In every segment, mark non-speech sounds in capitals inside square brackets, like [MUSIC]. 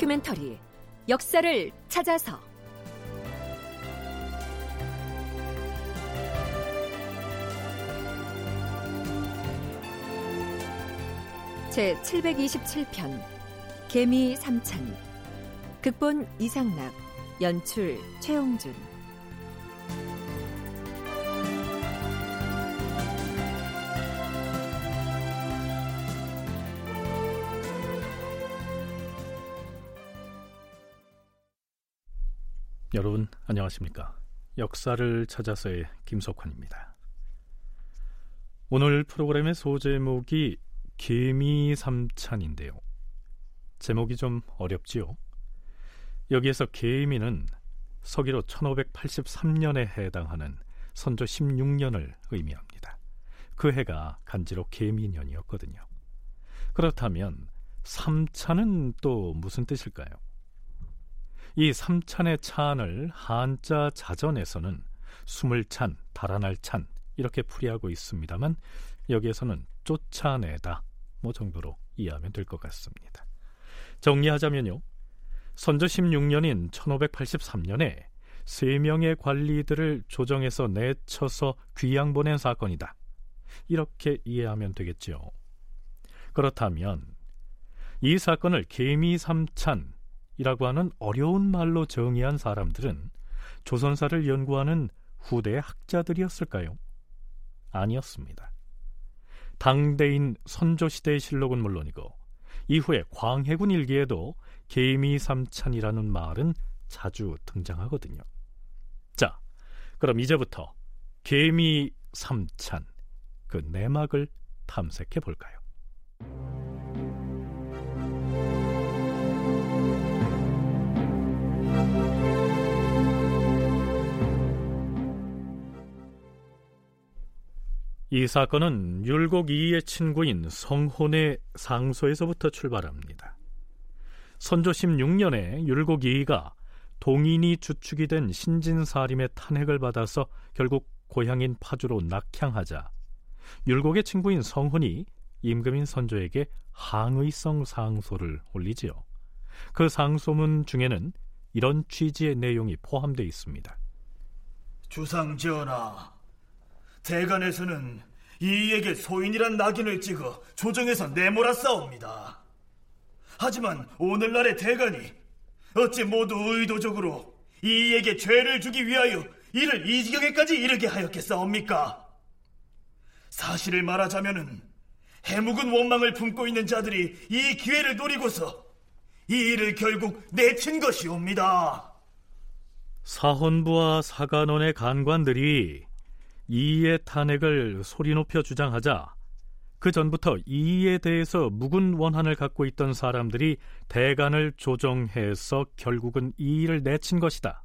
다큐멘터리 역사를 찾아서. 제 727편 개미 삼찬 극본 이상락 연출 최용준 여러분 안녕하십니까? 역사를 찾아서의 김석환입니다. 오늘 프로그램의 소제목이 개미 삼찬인데요. 제목이 좀 어렵지요. 여기에서 개미는 서기로 1583년에 해당하는 선조 16년을 의미합니다. 그 해가 간지로 개미년이었거든요. 그렇다면 삼찬은 또 무슨 뜻일까요? 이 삼찬의 찬을 한자 자전에서는 숨을 찬, 달아날 찬 이렇게 풀이하고 있습니다만 여기에서는 쫓아내다 뭐 정도로 이해하면 될 것 같습니다. 정리하자면요. 선조 16년인 1583년에 세 명의 관리들을 조정해서 내쳐서 귀양 보낸 사건이다. 이렇게 이해하면 되겠죠. 그렇다면 이 사건을 개미 삼찬 이라고 하는 어려운 말로 정의한 사람들은 조선사를 연구하는 후대의 학자들이었을까요? 아니었습니다. 당대인 선조시대의 실록은 물론이고 이후에 광해군 일기에도 개미삼찬이라는 말은 자주 등장하거든요. 자, 그럼 이제부터 개미삼찬 그 내막을 탐색해 볼까요? 이 사건은 율곡 이의 친구인 성혼의 상소에서부터 출발합니다. 선조 16년에 율곡 이가 동인이 주축이 된 신진사림의 탄핵을 받아서 결국 고향인 파주로 낙향하자 율곡의 친구인 성혼이 임금인 선조에게 항의성 상소를 올리지요. 그 상소문 중에는 이런 취지의 내용이 포함되어 있습니다. 주상 전하, 대간에서는 이에게 소인이란 낙인을 찍어 조정에서 내몰아 싸웁니다. 하지만 오늘날의 대간이 어찌 모두 의도적으로 이에게 죄를 주기 위하여 이를 이 지경에까지 이르게 하였겠사옵니까? 사실을 말하자면은 해묵은 원망을 품고 있는 자들이 이 기회를 노리고서 이 일을 결국 내친 것이옵니다. 사헌부와 사관원의 간관들이 이의 탄핵을 소리 높여 주장하자 그 전부터 이에 대해서 묵은 원한을 갖고 있던 사람들이 대간을 조정해서 결국은 이의를 내친 것이다.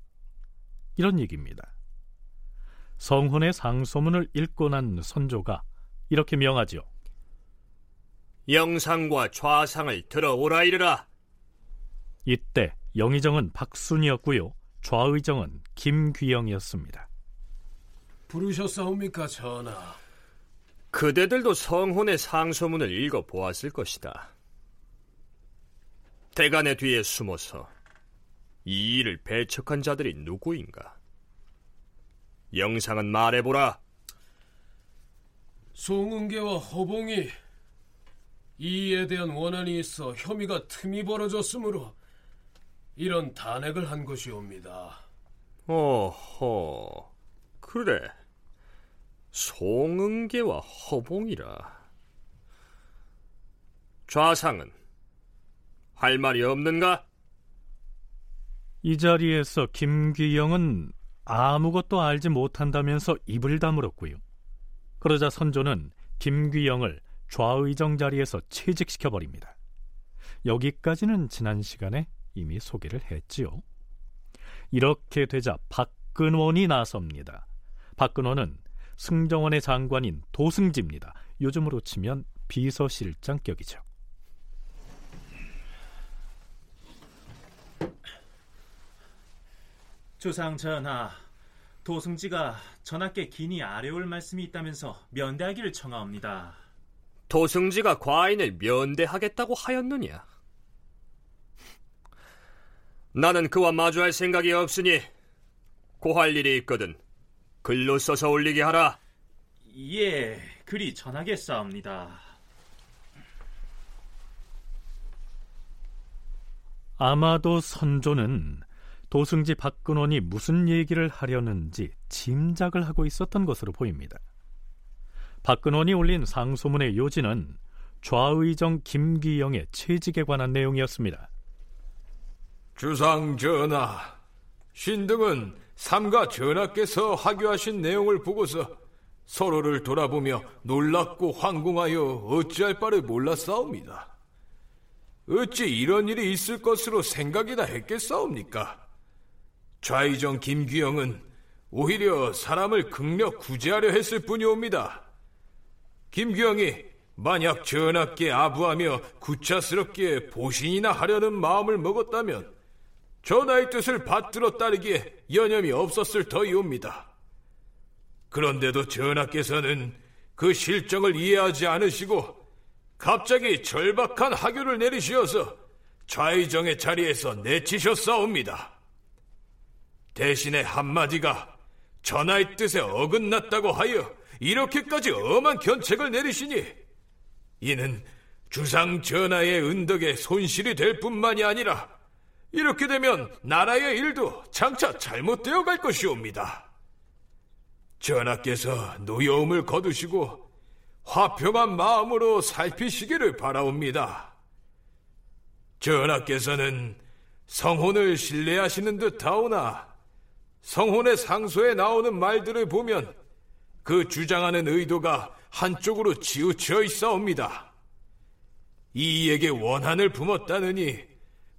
이런 얘기입니다. 성혼의 상소문을 읽고 난 선조가 이렇게 명하지요. 영상과 좌상을 들어오라 이르라. 이때 영의정은 박순이었고요. 좌의정은 김귀영이었습니다. 부르셨사옵니까, 전하? 그대들도 성혼의 상소문을 읽어 보았을 것이다. 대간의 뒤에 숨어서 이 일을 배척한 자들이 누구인가? 영상은 말해보라. 송은계와 허봉이 이에 대한 원한이 있어 혐의가 틈이 벌어졌으므로 이런 탄핵을 한 것이옵니다. 어허, 그래. 송은계와 허봉이라. 좌상은 할 말이 없는가? 이 자리에서 김귀영은 아무것도 알지 못한다면서 입을 다물었고요. 그러자 선조는 김귀영을 좌의정 자리에서 채직시켜 버립니다. 여기까지는 지난 시간에 이미 소개를 했지요. 이렇게 되자 박근원이 나섭니다. 박근원은 승정원의 장관인 도승지입니다. 요즘으로 치면 비서실장격이죠. 조상 전하, 도승지가 전하께 긴히 아뢰올 말씀이 있다면서 면대하기를 청하옵니다. 도승지가 과인을 면대하겠다고 하였느냐? 나는 그와 마주할 생각이 없으니 고할 일이 있거든 글로 써서 올리게 하라. 예, 그리 전하겠사옵니다. 아마도 선조는 도승지 박근원이 무슨 얘기를 하려는지 짐작을 하고 있었던 것으로 보입니다. 박근원이 올린 상소문의 요지는 좌의정 김기영의 채직에 관한 내용이었습니다. 주상 전하, 신등은 삼가 전하께서 하교하신 내용을 보고서 서로를 돌아보며 놀랍고 황궁하여 어찌할 바를 몰랐사옵니다. 어찌 이런 일이 있을 것으로 생각이나 했겠사옵니까? 좌의정 김규영은 오히려 사람을 극력 구제하려 했을 뿐이옵니다. 김규영이 만약 전하께 아부하며 구차스럽게 보신이나 하려는 마음을 먹었다면 전하의 뜻을 받들어 따르기에 여념이 없었을 터이옵니다. 그런데도 전하께서는 그 실정을 이해하지 않으시고 갑자기 절박한 하교를 내리시어서 좌의정의 자리에서 내치셨사옵니다. 대신에 한마디가 전하의 뜻에 어긋났다고 하여 이렇게까지 엄한 견책을 내리시니 이는 주상 전하의 은덕에 손실이 될 뿐만이 아니라 이렇게 되면 나라의 일도 장차 잘못되어 갈 것이옵니다. 전하께서 노여움을 거두시고 화평한 마음으로 살피시기를 바라옵니다. 전하께서는 성혼을 신뢰하시는 듯하오나 성혼의 상소에 나오는 말들을 보면 그 주장하는 의도가 한쪽으로 치우쳐 있사옵니다. 이에게 원한을 품었다느니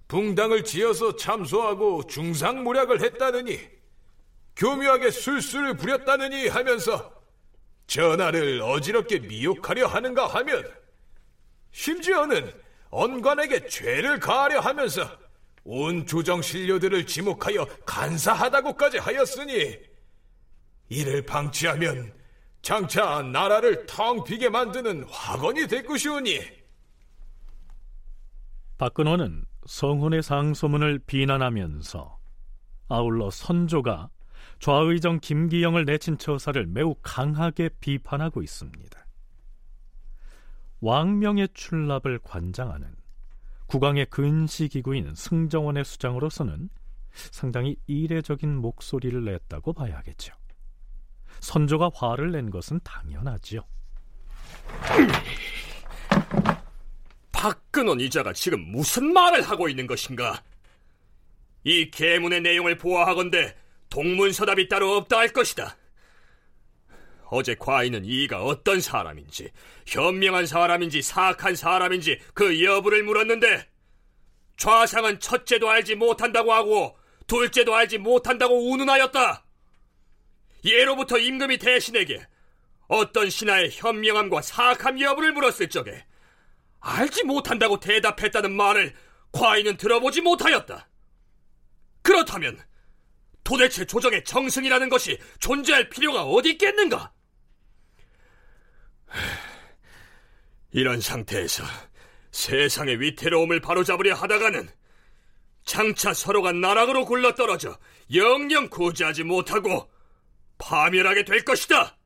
붕당을 지어서 참소하고 중상모략을 했다느니 교묘하게 술수를 부렸다느니 하면서 전하를 어지럽게 미혹하려 하는가 하면 심지어는 언관에게 죄를 가하려 하면서 온 조정 신료들을 지목하여 간사하다고까지 하였으니 이를 방치하면 장차 나라를 텅 비게 만드는 화건이 될 것이오니. 박근호는 성훈의 상소문을 비난하면서 아울러 선조가 좌의정 김기영을 내친 처사를 매우 강하게 비판하고 있습니다. 왕명의 출납을 관장하는 국왕의 근시기구인 승정원의 수장으로서는 상당히 이례적인 목소리를 냈다고 봐야겠죠. 선조가 화를 낸 것은 당연하지요. 박근원 이자가 지금 무슨 말을 하고 있는 것인가? 이 계문의 내용을 보아하건대 동문서답이 따로 없다 할 것이다. 어제 과인은 이가 어떤 사람인지, 현명한 사람인지, 사악한 사람인지 그 여부를 물었는데, 좌상은 첫째도 알지 못한다고 하고, 둘째도 알지 못한다고 운운하였다. 예로부터 임금이 대신에게 어떤 신하의 현명함과 사악함 여부를 물었을 적에, 알지 못한다고 대답했다는 말을 과인은 들어보지 못하였다. 그렇다면, 도대체 조정의 정승이라는 것이 존재할 필요가 어디 있겠는가? [SIGHS] 이런 상태에서 세상의 위태로움을 바로잡으려 하다가는 장차 서로가 나락으로 굴러떨어져 영영 구제하지 못하고 파멸하게 될 것이다.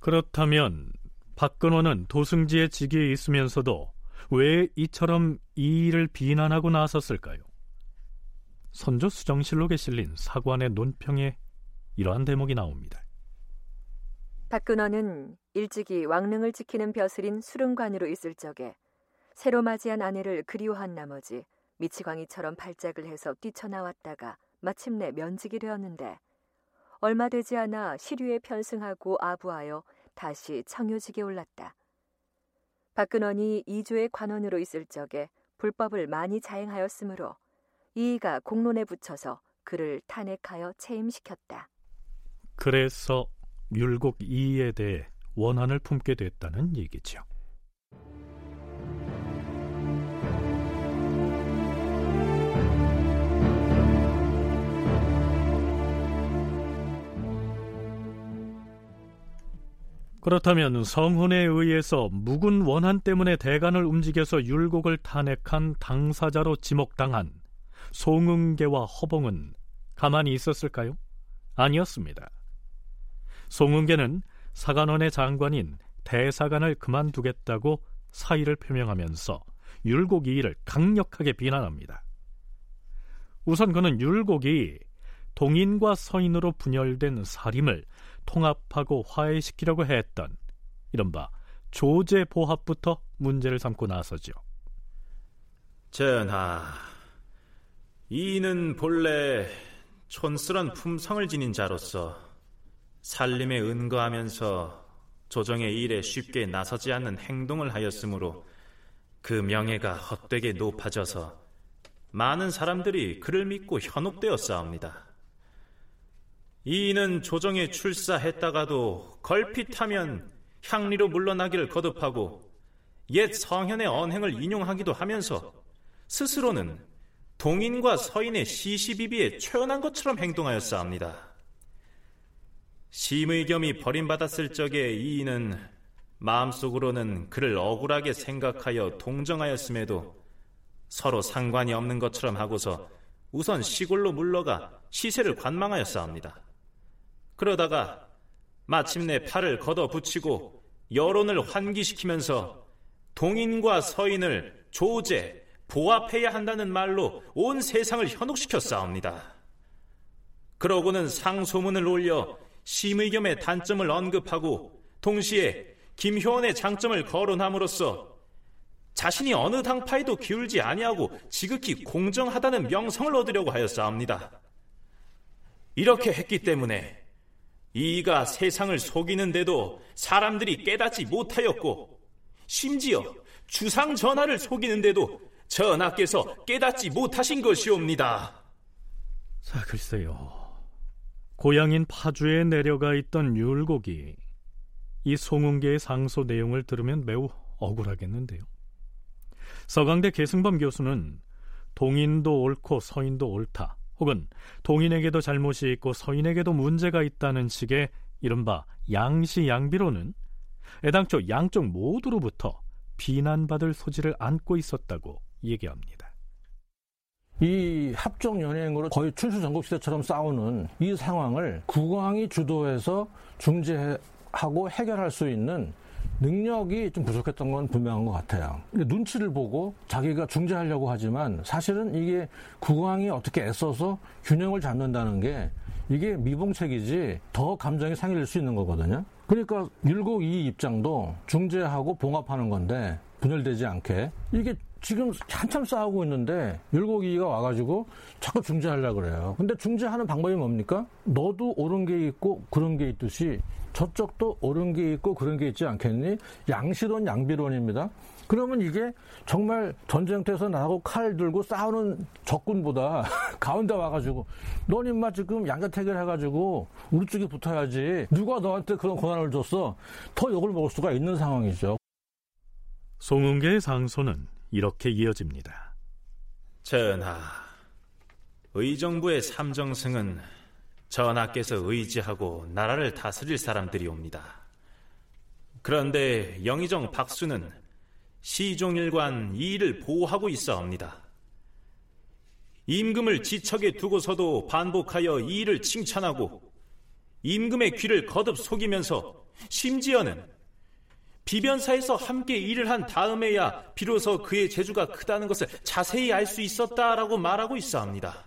그렇다면 박근호는 도승지의 직위에 있으면서도 왜 이처럼 이 일을 비난하고 나섰을까요? 선조 수정실록에 실린 사관의 논평에 이러한 대목이 나옵니다. 박근호는 일찍이 왕릉을 지키는 벼슬인 수릉관으로 있을 적에 새로 맞이한 아내를 그리워한 나머지 미치광이처럼 발작을 해서 뛰쳐나왔다가 마침내 면직이 되었는데 얼마 되지 않아 시류에 편승하고 아부하여 다시 청요직에 올랐다. 박근원이 이조의 관원으로 있을 적에 불법을 많이 자행하였으므로 이의가 공론에 붙여서 그를 탄핵하여 체임시켰다. 그래서 율곡 이의에 대해 원한을 품게 됐다는 얘기죠. 그렇다면 성훈에 의해서 묵은 원한 때문에 대간을 움직여서 율곡을 탄핵한 당사자로 지목당한 송은계와 허봉은 가만히 있었을까요? 아니었습니다. 송은계는 사관원의 장관인 대사관을 그만두겠다고 사의를 표명하면서 율곡 이의를 강력하게 비난합니다. 우선 그는 율곡이 동인과 서인으로 분열된 사림을 통합하고 화해시키려고 했던 이른바 조제 보합부터 문제를 삼고 나서죠. 전하, 이는 본래 촌스런 품성을 지닌 자로서 살림에 은거하면서 조정의 일에 쉽게 나서지 않는 행동을 하였으므로 그 명예가 헛되게 높아져서 많은 사람들이 그를 믿고 현혹되었사옵니다. 이는 조정에 출사했다가도 걸핏하면 향리로 물러나기를 거듭하고 옛 성현의 언행을 인용하기도 하면서 스스로는 동인과 서인의 시시비비에 초연한 것처럼 행동하였사옵니다. 심의겸이 버림받았을 적에 이인은 마음속으로는 그를 억울하게 생각하여 동정하였음에도 서로 상관이 없는 것처럼 하고서 우선 시골로 물러가 시세를 관망하였사옵니다. 그러다가 마침내 팔을 걷어붙이고 여론을 환기시키면서 동인과 서인을 조제, 보합해야 한다는 말로 온 세상을 현혹시켰사옵니다. 그러고는 상소문을 올려 심의겸의 단점을 언급하고 동시에 김효원의 장점을 거론함으로써 자신이 어느 당파에도 기울지 아니하고 지극히 공정하다는 명성을 얻으려고 하였사옵니다. 이렇게 했기 때문에 이가 세상을 속이는데도 사람들이 깨닫지 못하였고 심지어 주상 전하를 속이는데도 전하께서 깨닫지 못하신 것이옵니다. 자, 글쎄요. 고향인 파주에 내려가 있던 율곡이 이 송은계의 상소 내용을 들으면 매우 억울하겠는데요. 서강대 계승범 교수는 동인도 옳고 서인도 옳다. 혹은 동인에게도 잘못이 있고 서인에게도 문제가 있다는 식의 이른바 양시양비로는 애당초 양쪽 모두로부터 비난받을 소지를 안고 있었다고 얘기합니다. 이 합종 연행으로 거의 춘수 전국 시대처럼 싸우는 이 상황을 국왕이 주도해서 중재하고 해결할 수 있는 능력이 좀 부족했던 건 분명한 것 같아요. 눈치를 보고 자기가 중재하려고 하지만 사실은 이게 국왕이 어떻게 애써서 균형을 잡는다는 게 이게 미봉책이지 더 감정이 상해질 수 있는 거거든요. 그러니까 율곡 이 입장도 중재하고 봉합하는 건데 분열되지 않게 이게 지금 한참 싸우고 있는데 율곡이가 와가지고 자꾸 중재하려고 그래요. 근데 중재하는 방법이 뭡니까? 너도 옳은 게 있고 그런 게 있듯이 저쪽도 옳은 게 있고 그런 게 있지 않겠니? 양시론 양비론입니다. 그러면 이게 정말 전쟁터에서 나하고 칼 들고 싸우는 적군보다 [LAUGHS] 가운데 와가지고 넌 임마 지금 양자택일 해가지고 우리 쪽에 붙어야지 누가 너한테 그런 권한을 줬어 더 욕을 먹을 수가 있는 상황이죠. 송은계의 상소는 이렇게 이어집니다. 전하, 의정부의 삼정승은 전하께서 의지하고 나라를 다스릴 사람들이 옵니다. 그런데 영의정 박수는 시종일관 이 일을 보호하고 있어옵니다. 임금을 지척에 두고서도 반복하여 이 일을 칭찬하고 임금의 귀를 거듭 속이면서 심지어는 비변사에서 함께 일을 한 다음에야 비로소 그의 재주가 크다는 것을 자세히 알 수 있었다라고 말하고 있어 합니다.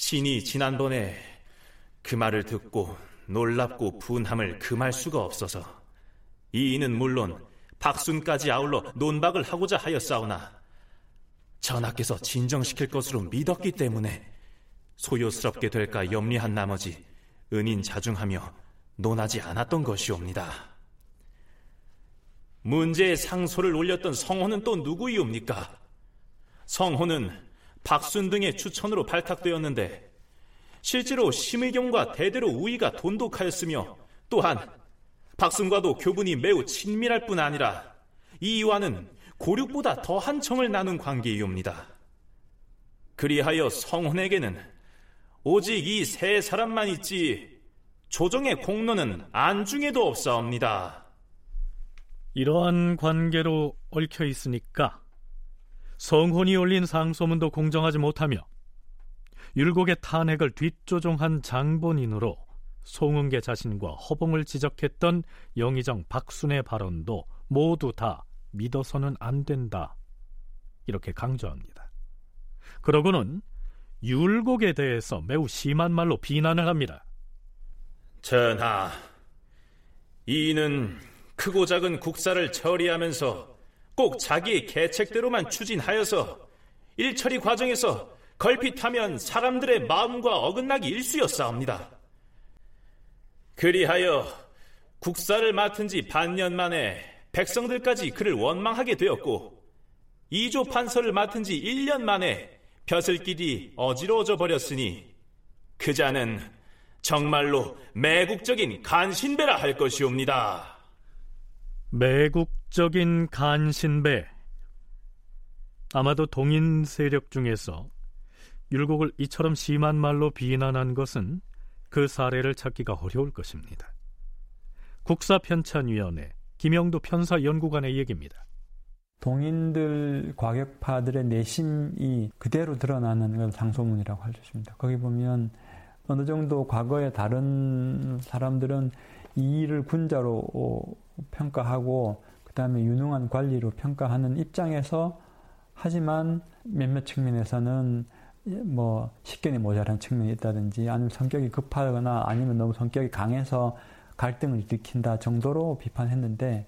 신이 지난번에 그 말을 듣고 놀랍고 분함을 금할 수가 없어서 이인은 물론 박순까지 아울러 논박을 하고자 하였사오나 전하께서 진정시킬 것으로 믿었기 때문에 소요스럽게 될까 염려한 나머지 은인 자중하며 논하지 않았던 것이옵니다. 문제의 상소를 올렸던 성호는 또 누구이옵니까? 성호는 박순 등의 추천으로 발탁되었는데 실제로 심의경과 대대로 우위가 돈독하였으며 또한 박순과도 교분이 매우 친밀할 뿐 아니라 이와는 고륙보다 더 한 청을 나눈 관계이옵니다. 그리하여 성혼에게는 오직 이 세 사람만 있지 조정의 공로는 안중에도 없사옵니다. 이러한 관계로 얽혀 있으니까 성혼이 올린 상소문도 공정하지 못하며 율곡의 탄핵을 뒷조종한 장본인으로 송은계 자신과 허봉을 지적했던 영의정 박순의 발언도 모두 다 믿어서는 안 된다. 이렇게 강조합니다. 그러고는 율곡에 대해서 매우 심한 말로 비난을 합니다. 전하, 이는 크고 작은 국사를 처리하면서 꼭 자기의 계책대로만 추진하여서 일처리 과정에서 걸핏하면 사람들의 마음과 어긋나기 일쑤였사옵니다. 그리하여 국사를 맡은 지 반년 만에 백성들까지 그를 원망하게 되었고 이조 판서를 맡은 지 1년 만에 벼슬길이 어지러워져 버렸으니 그 자는 정말로 매국적인 간신배라 할 것이옵니다. 매국 적인 간신배. 아마도 동인 세력 중에서 율곡을 이처럼 심한 말로 비난한 것은 그 사례를 찾기가 어려울 것입니다. 국사편찬위원회 김영도 편사 연구관의 얘기입니다. 동인들 과격파들의 내심이 그대로 드러나는 걸 상소문이라고 할 수 있습니다. 거기 보면 어느 정도 과거에 다른 사람들은 이 일을 군자로 평가하고 그 다음에 유능한 관리로 평가하는 입장에서 하지만 몇몇 측면에서는 뭐 식견이 모자란 측면이 있다든지 아니면 성격이 급하거나 아니면 너무 성격이 강해서 갈등을 일으킨다 정도로 비판했는데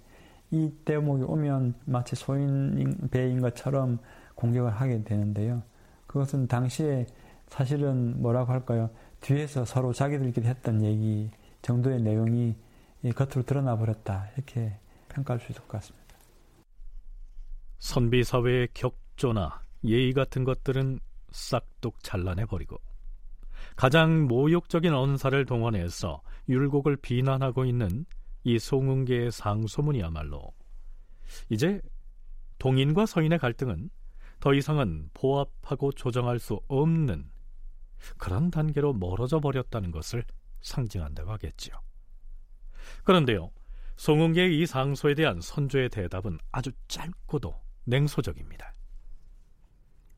이 대목이 오면 마치 소인 배인 것처럼 공격을 하게 되는데요. 그것은 당시에 사실은 뭐라고 할까요? 뒤에서 서로 자기들끼리 했던 얘기 정도의 내용이 겉으로 드러나 버렸다. 이렇게 평가할 수 있을 것 같습니다. 선비 사회의 격조나 예의 같은 것들은 싹둑 잘라내 버리고 가장 모욕적인 언사를 동원해서 율곡을 비난하고 있는 이 송은계의 상소문이야말로 이제 동인과 서인의 갈등은 더 이상은 보합하고 조정할 수 없는 그런 단계로 멀어져 버렸다는 것을 상징한다고 하겠지요. 그런데요, 송은계의 이 상소에 대한 선조의 대답은 아주 짧고도 냉소적입니다.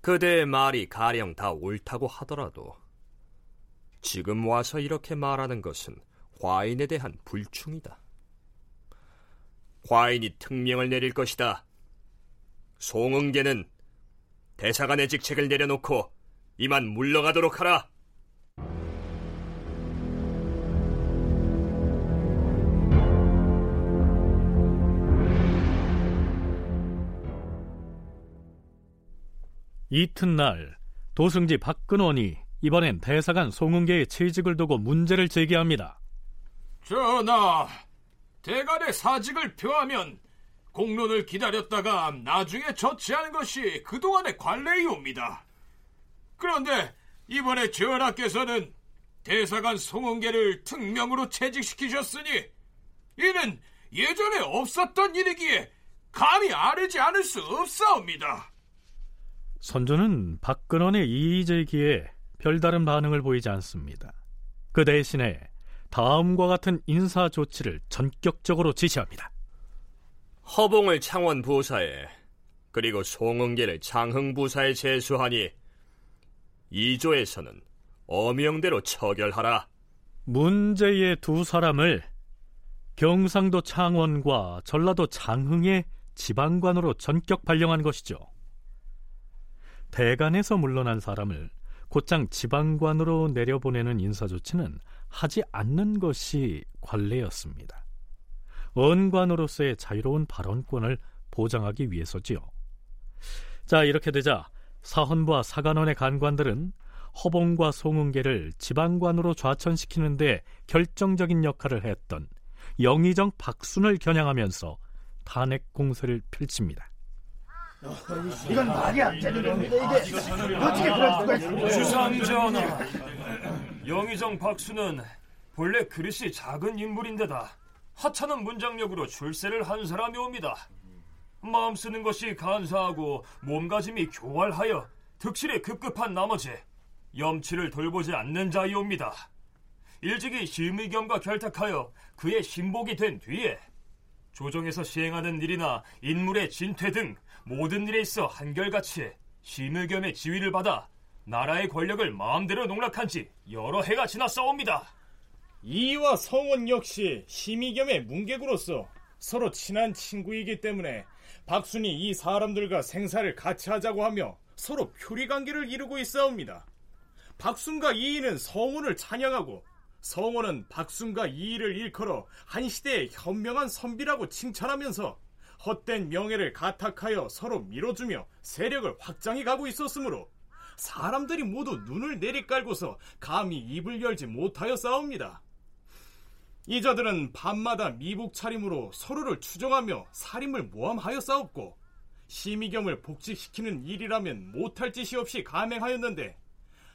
그대의 말이 가령 다 옳다고 하더라도 지금 와서 이렇게 말하는 것은 화인에 대한 불충이다. 과인이 특명을 내릴 것이다. 송응계는 대사관의 직책을 내려놓고 이만 물러가도록 하라. 이튿날 도승지 박근원이 이번엔 대사관 송은계의 채직을 두고 문제를 제기합니다. 전하, 대간의 사직을 표하면 공론을 기다렸다가 나중에 처치하는 것이 그동안의 관례이옵니다. 그런데 이번에 전하께서는 대사관 송은계를 특명으로 채직시키셨으니 이는 예전에 없었던 일이기에 감히 아뢰지 않을 수 없사옵니다. 선조는 박근원의 이의제기에 별다른 반응을 보이지 않습니다. 그 대신에 다음과 같은 인사 조치를 전격적으로 지시합니다. 허봉을 창원 부사에 그리고 송은계를 장흥 부사에 제수하니 이조에서는 어명대로 처결하라. 문제의 두 사람을 경상도 창원과 전라도 장흥의 지방관으로 전격 발령한 것이죠. 대간에서 물러난 사람을 곧장 지방관으로 내려보내는 인사 조치는 하지 않는 것이 관례였습니다. 언관으로서의 자유로운 발언권을 보장하기 위해서지요. 자, 이렇게 되자 사헌부와 사관원의 간관들은 허봉과 송은계를 지방관으로 좌천시키는데 결정적인 역할을 했던 영의정 박순을 겨냥하면서 탄핵 공세를 펼칩니다. 이건 말이 안 되는 겁니다. 이게 어떻게 그럴 수가 있습니까? 주상전하, 영의정 박수는 본래 그릇이 작은 인물인데다 하찮은 문장력으로 출세를 한 사람이 옵니다. 마음 쓰는 것이 간사하고 몸가짐이 교활하여 득실에 급급한 나머지 염치를 돌보지 않는 자이옵니다. 일찍이 심의겸과 결탁하여 그의 신복이 된 뒤에 조정에서 시행하는 일이나 인물의 진퇴 등 모든 일에 있어 한결같이 심의겸의 지위를 받아 나라의 권력을 마음대로 농락한 지 여러 해가 지났사옵니다. 이와 성원 역시 심의겸의 문객으로서 서로 친한 친구이기 때문에 박순이 이 사람들과 생사를 같이 하자고 하며 서로 표리 관계를 이루고 있사옵니다. 박순과 이인은 성원을 찬양하고 성원은 박순과 이의를 일컬어 한 시대의 현명한 선비라고 칭찬하면서 헛된 명예를 가탁하여 서로 밀어주며 세력을 확장해 가고 있었으므로 사람들이 모두 눈을 내리깔고서 감히 입을 열지 못하여 싸웁니다. 이 자들은 밤마다 미복 차림으로 서로를 추종하며 살인을 모함하여 싸웠고 심의겸을 복직시키는 일이라면 못할 짓이 없이 감행하였는데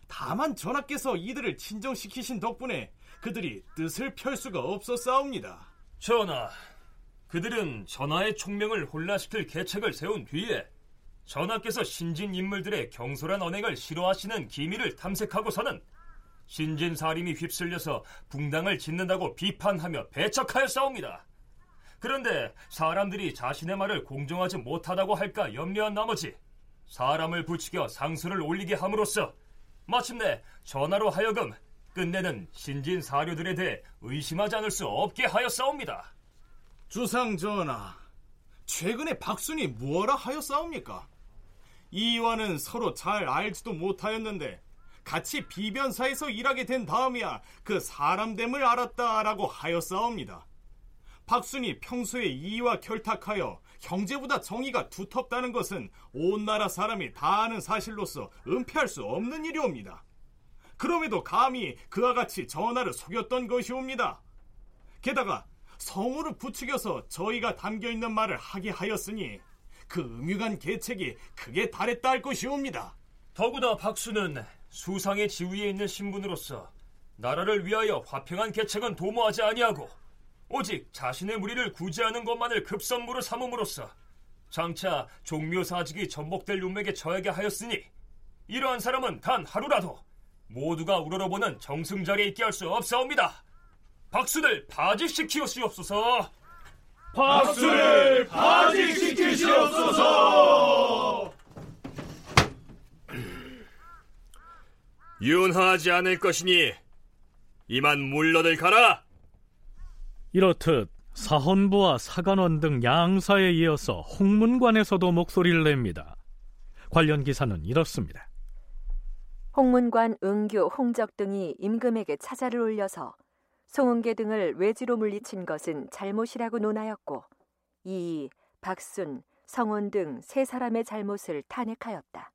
다만 전하께서 이들을 진정시키신 덕분에 그들이 뜻을 펼 수가 없었사옵니다. 전하, 그들은 전하의 총명을 혼란시킬 계책을 세운 뒤에 전하께서 신진 인물들의 경솔한 언행을 싫어하시는 기미를 탐색하고서는 신진 사림이 휩쓸려서 붕당을 짓는다고 비판하며 배척하여 싸웁니다. 그런데 사람들이 자신의 말을 공정하지 못하다고 할까 염려한 나머지 사람을 부추겨 상수를 올리게 함으로써 마침내 전하로 하여금 끝내는 신진 사료들에 대해 의심하지 않을 수 없게 하였사옵니다. 주상 전하, 최근에 박순이 무엇라 하였사옵니까? 이와는 서로 잘 알지도 못하였는데 같이 비변사에서 일하게 된 다음이야 그 사람됨을 알았다라고 하였사옵니다. 박순이 평소에 이와 결탁하여 형제보다 정의가 두텁다는 것은 온 나라 사람이 다 아는 사실로서 은폐할 수 없는 일이옵니다. 그럼에도 감히 그와 같이 전하를 속였던 것이옵니다. 게다가 성우를 부추겨서 저희가 담겨있는 말을 하게 하였으니 그 음유간 계책이 크게 달했다 할 것이옵니다. 더구나 박수는 수상의 지위에 있는 신분으로서 나라를 위하여 화평한 계책은 도모하지 아니하고 오직 자신의 무리를 구제하는 것만을 급선무로 삼음으로써 장차 종묘사직이 전복될 윤맥에 처하게 하였으니 이러한 사람은 단 하루라도 모두가 우러러보는 정승자리에 있게 할 수 없사옵니다. 박수를 파직시키옵소서. 박수를 파직시키시옵소서. 윤하지 않을 것이니 이만 물러들 가라. 이렇듯 사헌부와 사관원 등 양사에 이어서 홍문관에서도 목소리를 냅니다. 관련 기사는 이렇습니다. 홍문관, 응교, 홍적 등이 임금에게 차자를 올려서 송은계 등을 외지로 물리친 것은 잘못이라고 논하였고 이 박순, 성원 등 세 사람의 잘못을 탄핵하였다.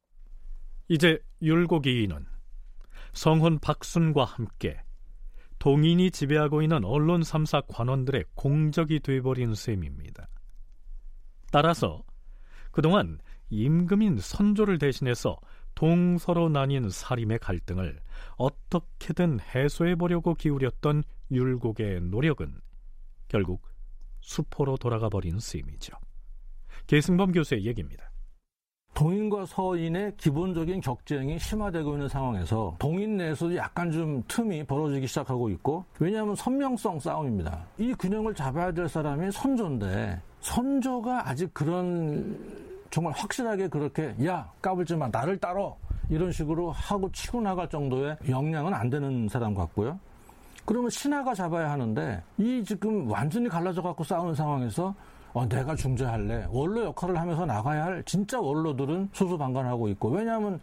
이제 율곡이인은 성훈 박순과 함께 동인이 지배하고 있는 언론 3사 관원들의 공적이 돼버린 셈입니다. 따라서 그동안 임금인 선조를 대신해서 동서로 나뉜 사림의 갈등을 어떻게든 해소해 보려고 기울였던 율곡의 노력은 결국 수포로 돌아가 버린 셈이죠. 계승범 교수의 얘기입니다. 동인과 서인의 기본적인 격쟁이 심화되고 있는 상황에서 동인 내에서도 약간 좀 틈이 벌어지기 시작하고 있고 왜냐하면 선명성 싸움입니다. 이 균형을 잡아야 될 사람이 선조인데 선조가 아직 그런 정말 확실하게 그렇게 야 까불지 마 나를 따러 이런 식으로 하고 치고 나갈 정도의 역량은 안 되는 사람 같고요. 그러면 신하가 잡아야 하는데 이 지금 완전히 갈라져 갖고 싸우는 상황에서 어, 내가 중재할래. 원로 역할을 하면서 나가야 할 진짜 원로들은 수수방관하고 있고 왜냐하면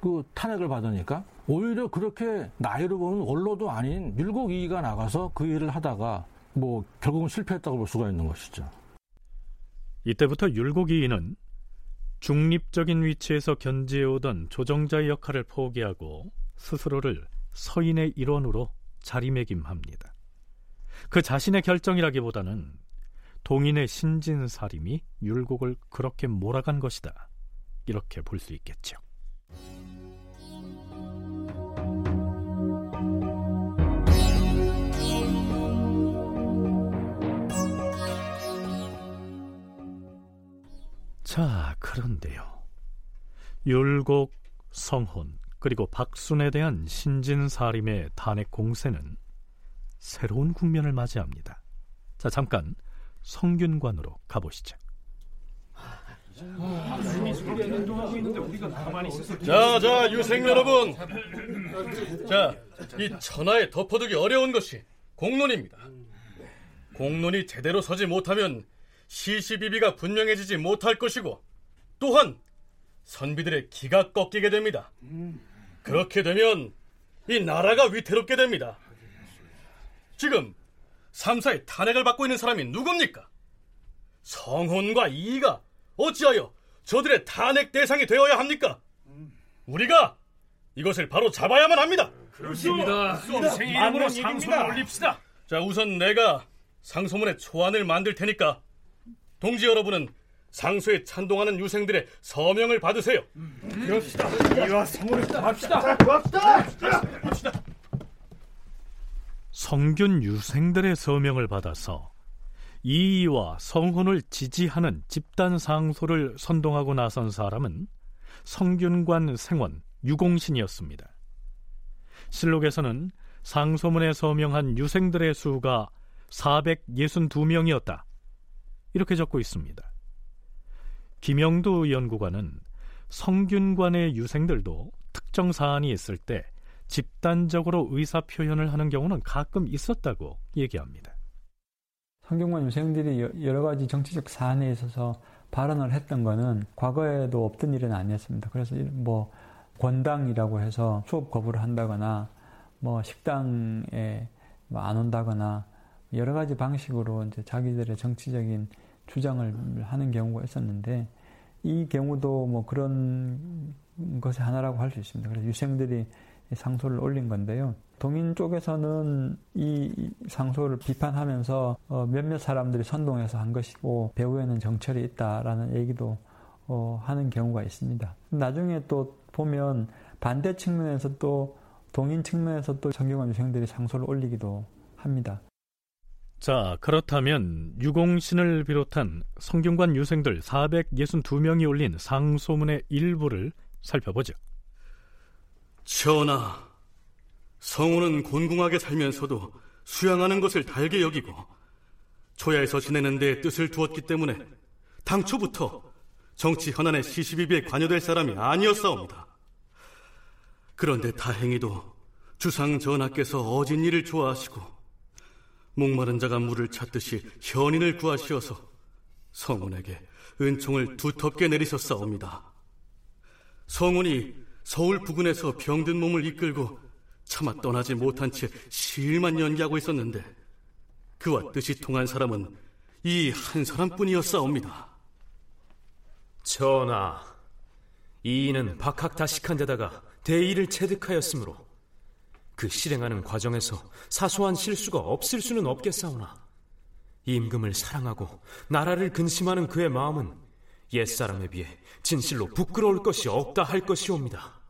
그 탄핵을 받으니까 오히려 그렇게 나이로 보면 원로도 아닌 밀국 이의가 나가서 그 일을 하다가 뭐 결국은 실패했다고 볼 수가 있는 것이죠. 이때부터 율곡이인은 중립적인 위치에서 견지해오던 조정자의 역할을 포기하고 스스로를 서인의 일원으로 자리매김합니다. 그 자신의 결정이라기보다는 동인의 신진사림이 율곡을 그렇게 몰아간 것이다. 이렇게 볼 수 있겠죠. 자, 그런데요. 율곡, 성혼, 그리고 박순에 대한 신진사림의 탄핵 공세는 새로운 국면을 맞이합니다. 자, 잠깐 성균관으로 가보시죠. 자, 자, 유생 여러분. 자, 이 천하에 덮어두기 어려운 것이 공론입니다. 공론이 제대로 서지 못하면 시시비비가 분명해지지 못할 것이고 또한 선비들의 기가 꺾이게 됩니다. 그렇게 되면 이 나라가 위태롭게 됩니다. 지금 삼사의 탄핵을 받고 있는 사람이 누굽니까? 성혼과 이가 어찌하여 저들의 탄핵 대상이 되어야 합니까? 우리가 이것을 바로 잡아야만 합니다. 그렇습니다. 수생 이름으로 상소를 올립시다. 자, 우선 내가 상소문의 초안을 만들 테니까 동지 여러분은 상소에 찬동하는 유생들의 서명을 받으세요. 그럽시다. 이와 성우를 합시다. 자, 그럽시다. 성균 유생들의 서명을 받아서 이의와 성혼을 지지하는 집단 상소를 선동하고 나선 사람은 성균관 생원 유공신이었습니다. 실록에서는 상소문에 서명한 유생들의 수가 462명이었다. 이렇게 적고 있습니다. 김영두 연구관은 성균관의 유생들도 특정 사안이 있을 때 집단적으로 의사 표현을 하는 경우는 가끔 있었다고 얘기합니다. 성균관 유생들이 여러 가지 정치적 사안에 있어서 발언을 했던 거는 과거에도 없던 일은 아니었습니다. 그래서 뭐 권당이라고 해서 수업 거부를 한다거나 뭐 식당에 뭐안 온다거나 여러 가지 방식으로 이제 자기들의 정치적인 주장을 하는 경우가 있었는데 이 경우도 뭐 그런 것의 하나라고 할 수 있습니다. 그래서 유생들이 상소를 올린 건데요. 동인 쪽에서는 이 상소를 비판하면서 어 몇몇 사람들이 선동해서 한 것이고 배후에는 정철이 있다라는 얘기도 어 하는 경우가 있습니다. 나중에 또 보면 반대 측면에서 또 동인 측면에서 또 정경원 유생들이 상소를 올리기도 합니다. 자, 그렇다면 유공신을 비롯한 성균관 유생들 462명이 올린 상소문의 일부를 살펴보죠. 전하, 성우는 곤궁하게 살면서도 수양하는 것을 달게 여기고 초야에서 지내는 데 뜻을 두었기 때문에 당초부터 정치 현안의 시시비비에 관여될 사람이 아니었사옵니다. 그런데 다행히도 주상 전하께서 어진 일을 좋아하시고 목마른 자가 물을 찾듯이 현인을 구하시어서 성운에게 은총을 두텁게 내리셨사옵니다. 성운이 서울 부근에서 병든 몸을 이끌고 차마 떠나지 못한 채 시일만 연기하고 있었는데 그와 뜻이 통한 사람은 이 한 사람뿐이었사옵니다. 전하, 이인은 박학다식한 데다가 대의를 체득하였으므로 그 실행하는 과정에서 사소한 실수가 없을 수는 없겠사오나 임금을 사랑하고 나라를 근심하는 그의 마음은 옛사람에 비해 진실로 부끄러울 것이 없다 할 것이옵니다.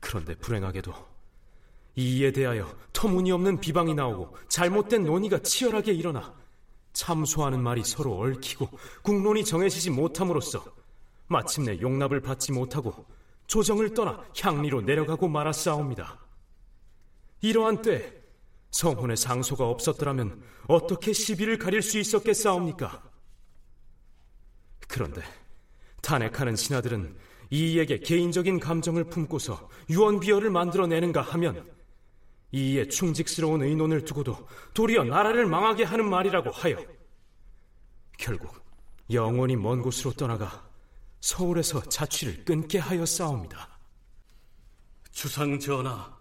그런데 불행하게도 이에 대하여 터무니없는 비방이 나오고 잘못된 논의가 치열하게 일어나 참소하는 말이 서로 얽히고 국론이 정해지지 못함으로써 마침내 용납을 받지 못하고 조정을 떠나 향리로 내려가고 말았사옵니다. 이러한 때 성혼의 상소가 없었더라면 어떻게 시비를 가릴 수 있었겠사옵니까? 그런데 탄핵하는 신하들은 이에게 개인적인 감정을 품고서 유언비어를 만들어내는가 하면 이에 충직스러운 의논을 두고도 도리어 나라를 망하게 하는 말이라고 하여 결국 영원히 먼 곳으로 떠나가 서울에서 자취를 끊게 하여 싸웁니다. 주상 전하,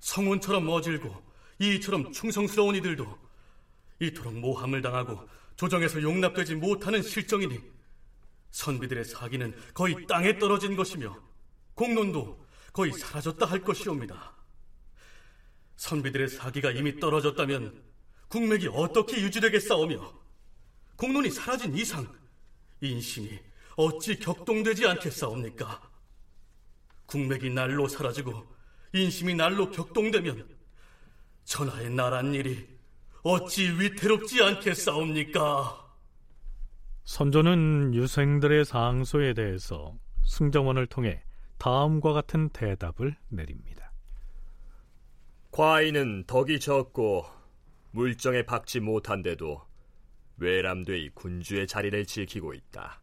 성운처럼 어질고 이처럼 충성스러운 이들도 이토록 모함을 당하고 조정에서 용납되지 못하는 실정이니 선비들의 사기는 거의 땅에 떨어진 것이며 공론도 거의 사라졌다 할 것이옵니다. 선비들의 사기가 이미 떨어졌다면 국맥이 어떻게 유지되겠사오며 공론이 사라진 이상 인심이 어찌 격동되지 않겠사옵니까? 국맥이 날로 사라지고 인심이 날로 격동되면 전하의 나란 일이 어찌 위태롭지 않겠사옵니까? 선조는 유생들의 상소에 대해서 승정원을 통해 다음과 같은 대답을 내립니다. 과인은 덕이 적고 물정에 박지 못한데도 외람되이 군주의 자리를 지키고 있다.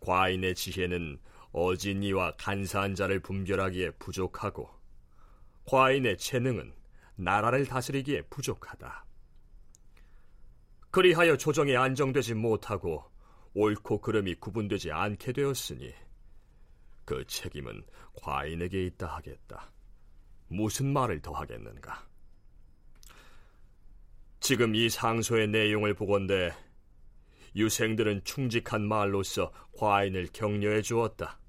과인의 지혜는 어진 이와 간사한 자를 분별하기에 부족하고 과인의 재능은 나라를 다스리기에 부족하다. 그리하여 조정이 안정되지 못하고 옳고 그름이 구분되지 않게 되었으니 그 책임은 과인에게 있다 하겠다. 무슨 말을 더 하겠는가? 지금 이 상소의 내용을 보건대 유생들은 충직한 말로서 과인을 격려해 주었다.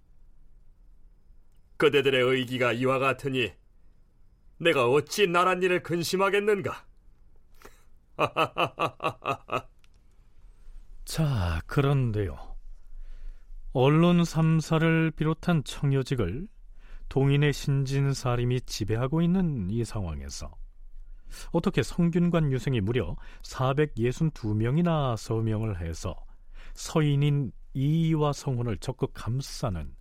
그대들의 의기가 이와 같으니 내가 어찌 나란 일을 근심하겠는가? [LAUGHS] 자, 그런데요. 언론 3사를 비롯한 청여직을 동인의 신진사림이 지배하고 있는 이 상황에서 어떻게 성균관 유생이 무려 462명이나 서명을 해서 서인인 이의와 성혼을 적극 감싸는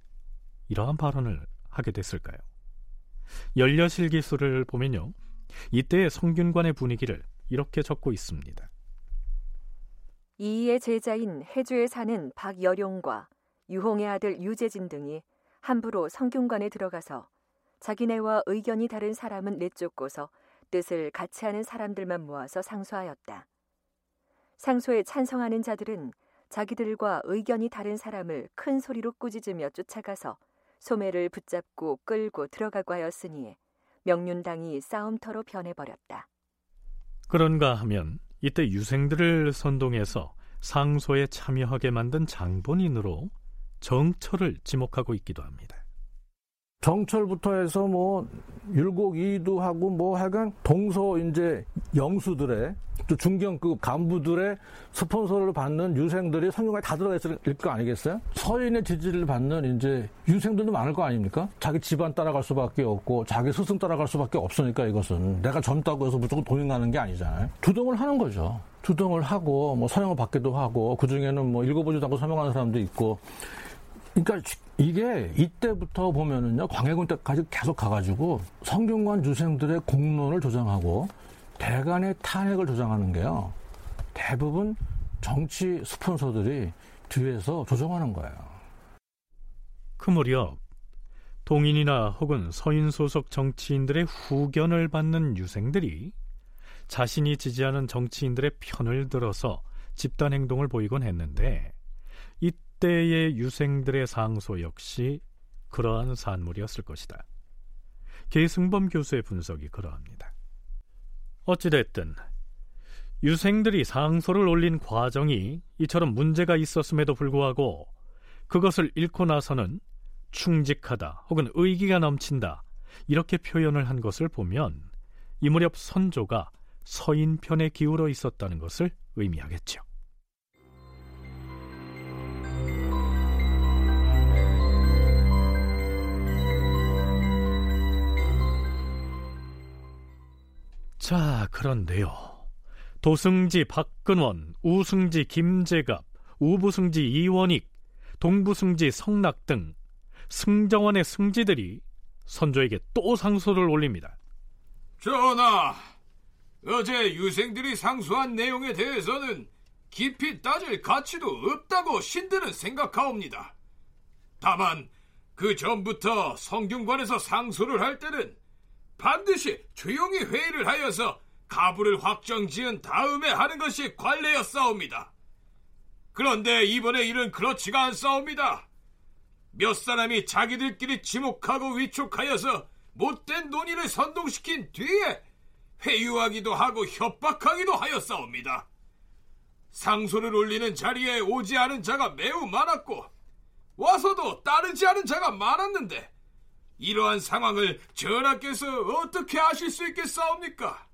이러한 발언을 하게 됐을까요? 열려실 기술을 보면요. 이때의 성균관의 분위기를 이렇게 적고 있습니다. 이의 제자인 해주에 사는 박여룡과 유홍의 아들 유재진 등이 함부로 성균관에 들어가서 자기네와 의견이 다른 사람은 내쫓고서 뜻을 같이 하는 사람들만 모아서 상소하였다. 상소에 찬성하는 자들은 자기들과 의견이 다른 사람을 큰 소리로 꾸짖으며 쫓아가서 소매를 붙잡고 끌고 들어가고 하였으니 명륜당이 싸움터로 변해버렸다. 그런가 하면 이때 유생들을 선동해서 상소에 참여하게 만든 장본인으로 정철을 지목하고 있기도 합니다. 정철부터 해서 뭐 율곡이도 하고 뭐 하여간 동서 이제 영수들의 또 중견급 간부들의 스폰서를 받는 유생들이 성균관에 다 들어가 있을 거 아니겠어요? 서인의 지지를 받는 이제 유생들도 많을 거 아닙니까? 자기 집안 따라갈 수밖에 없고 자기 스승 따라갈 수밖에 없으니까 이것은 내가 젊다고 해서 무조건 동행하는 게 아니잖아요. 주동을 하는 거죠. 주동을 하고 뭐 서명을 받기도 하고 그 중에는 뭐 읽어보지도 않고 서명하는 사람도 있고 그러니까 이게 이때부터 보면은요 광해군 때까지 계속 가가지고 성균관 유생들의 공론을 조장하고 대간의 탄핵을 조장하는 게요 대부분 정치 스폰서들이 뒤에서 조정하는 거예요. 그 무렵 동인이나 혹은 서인 소속 정치인들의 후견을 받는 유생들이 자신이 지지하는 정치인들의 편을 들어서 집단 행동을 보이곤 했는데 이때의 유생들의 상소 역시 그러한 산물이었을 것이다. 계승범 교수의 분석이 그러합니다. 어찌됐든 유생들이 상소를 올린 과정이 이처럼 문제가 있었음에도 불구하고 그것을 읽고 나서는 충직하다 혹은 의기가 넘친다 이렇게 표현을 한 것을 보면 이 무렵 선조가 서인 편에 기울어 있었다는 것을 의미하겠죠. 자, 그런데요. 도승지 박근원, 우승지 김재갑, 우부승지 이원익, 동부승지 성낙 등 승정원의 승지들이 선조에게 또 상소를 올립니다. 전하, 어제 유생들이 상소한 내용에 대해서는 깊이 따질 가치도 없다고 신들은 생각하옵니다. 다만 그 전부터 성균관에서 상소를 할 때는 반드시 조용히 회의를 하여서 가부를 확정 지은 다음에 하는 것이 관례였사옵니다. 그런데 이번에 일은 그렇지가 않사옵니다. 몇 사람이 자기들끼리 지목하고 위촉하여서 못된 논의를 선동시킨 뒤에 회유하기도 하고 협박하기도 하였사옵니다. 상소를 올리는 자리에 오지 않은 자가 매우 많았고 와서도 따르지 않은 자가 많았는데 이러한 상황을 전하께서 어떻게 아실 수 있겠사옵니까?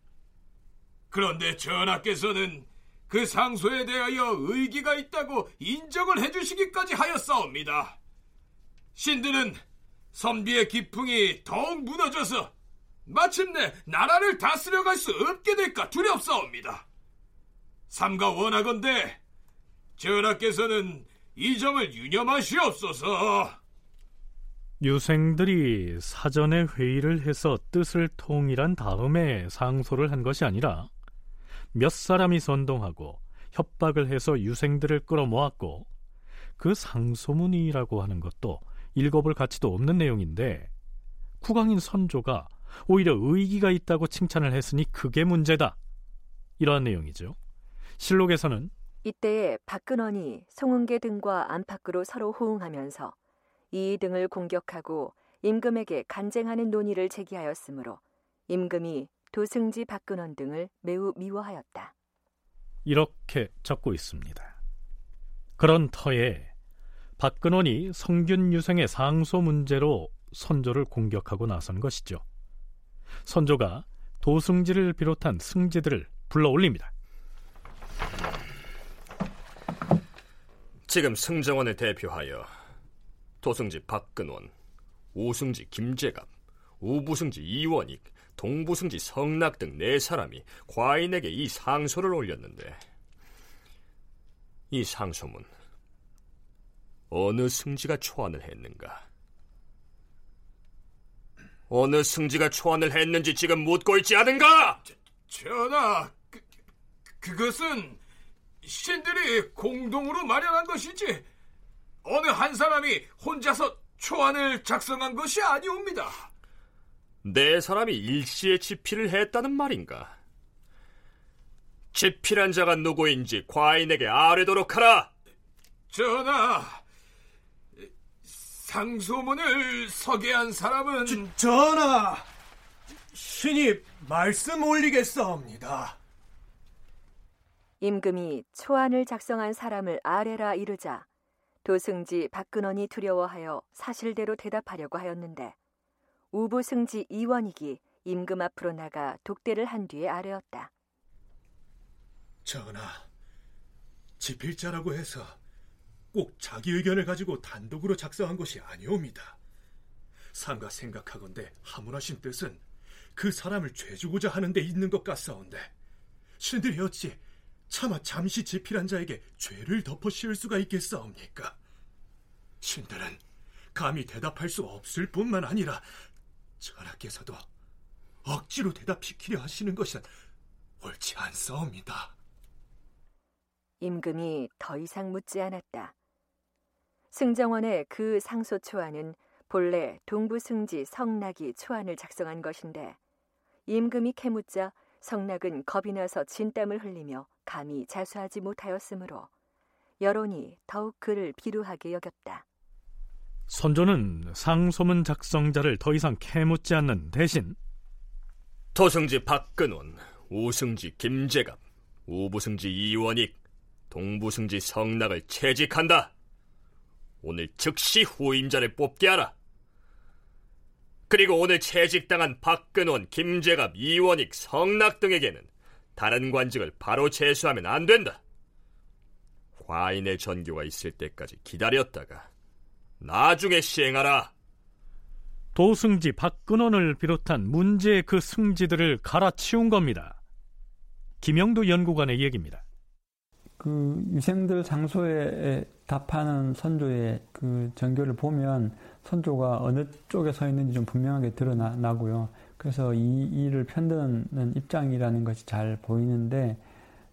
그런데 전하께서는 그 상소에 대하여 의기가 있다고 인정을 해주시기까지 하였사옵니다. 신들은 선비의 기풍이 더욱 무너져서 마침내 나라를 다스려 갈 수 없게 될까 두렵사옵니다. 삼가 원하건대 전하께서는 이 점을 유념하시옵소서. 유생들이 사전에 회의를 해서 뜻을 통일한 다음에 상소를 한 것이 아니라 몇 사람이 선동하고 협박을 해서 유생들을 끌어모았고 그 상소문이라고 하는 것도 읽어볼 가치도 없는 내용인데 국왕인 선조가 오히려 의기가 있다고 칭찬을 했으니 그게 문제다. 이러한 내용이죠. 실록에서는 이때에 박근원이 송은계 등과 안팎으로 서로 호응하면서 이 등을 공격하고 임금에게 간쟁하는 논의를 제기하였으므로 임금이 도승지 박근원 등을 매우 미워하였다. 이렇게 적고 있습니다. 그런 터에 박근원이 성균 유생의 상소 문제로 선조를 공격하고 나선 것이죠. 선조가 도승지를 비롯한 승지들을 불러 올립니다. 지금 승정원을 대표하여 도승지 박근원, 우승지 김재갑, 우부승지 이원익, 동부승지 성낙 등네 사람이 과인에게 이 상소를 올렸는데 이 상소문 어느 승지가 초안을 했는가? 어느 승지가 초안을 했는지 지금 묻고 있지 않은가? 전하, 그, 그것은 신들이 공동으로 마련한 것이지 어느 한 사람이 혼자서 초안을 작성한 것이 아니옵니다. 네 사람이 일시에 집필을 했다는 말인가? 집필한 자가 누구인지 과인에게 아뢰도록 하라. 전하, 상소문을 서게한 사람은 저, 전하, 신이 말씀 올리겠사옵니다. 임금이 초안을 작성한 사람을 아래라 이르자 도승지 박근원이 두려워하여 사실대로 대답하려고 하였는데 우부승지 이원익이 임금 앞으로 나가 독대를 한 뒤에 아뢰었다. 전하, 지필자라고 해서 꼭 자기 의견을 가지고 단독으로 작성한 것이 아니옵니다. 삼가 생각하건대 하문하신 뜻은 그 사람을 죄주고자 하는 데 있는 것 같사온데 신들이 어찌 차마 잠시 지필한 자에게 죄를 덮어 씌울 수가 있겠사옵니까? 신들은 감히 대답할 수 없을 뿐만 아니라 전하께서도 억지로 대답시키려 하시는 것은 옳지 않사옵니다. 임금이 더 이상 묻지 않았다. 승정원의 그 상소 초안은 본래 동부승지 성낙이 초안을 작성한 것인데 임금이 캐묻자 성낙은 겁이 나서 진땀을 흘리며 감히 자수하지 못하였으므로 여론이 더욱 그를 비루하게 여겼다. 선조는 상소문 작성자를 더 이상 캐묻지 않는 대신 도승지 박근원, 우승지 김재갑, 우부승지 이원익, 동부승지 성낙을 채직한다. 오늘 즉시 후임자를 뽑게 하라. 그리고 오늘 채직당한 박근원, 김재갑, 이원익, 성낙 등에게는 다른 관직을 바로 제수하면 안 된다. 과인의 전교가 있을 때까지 기다렸다가 나중에 시행하라. 도승지 박근원을 비롯한 문제의 그 승지들을 갈아치운 겁니다. 김영도 연구관의 얘기입니다. 그 유생들 상소에 답하는 선조의 그 전교를 보면 선조가 어느 쪽에 서 있는지 좀 분명하게 드러나고요. 그래서 이 일을 편드는 입장이라는 것이 잘 보이는데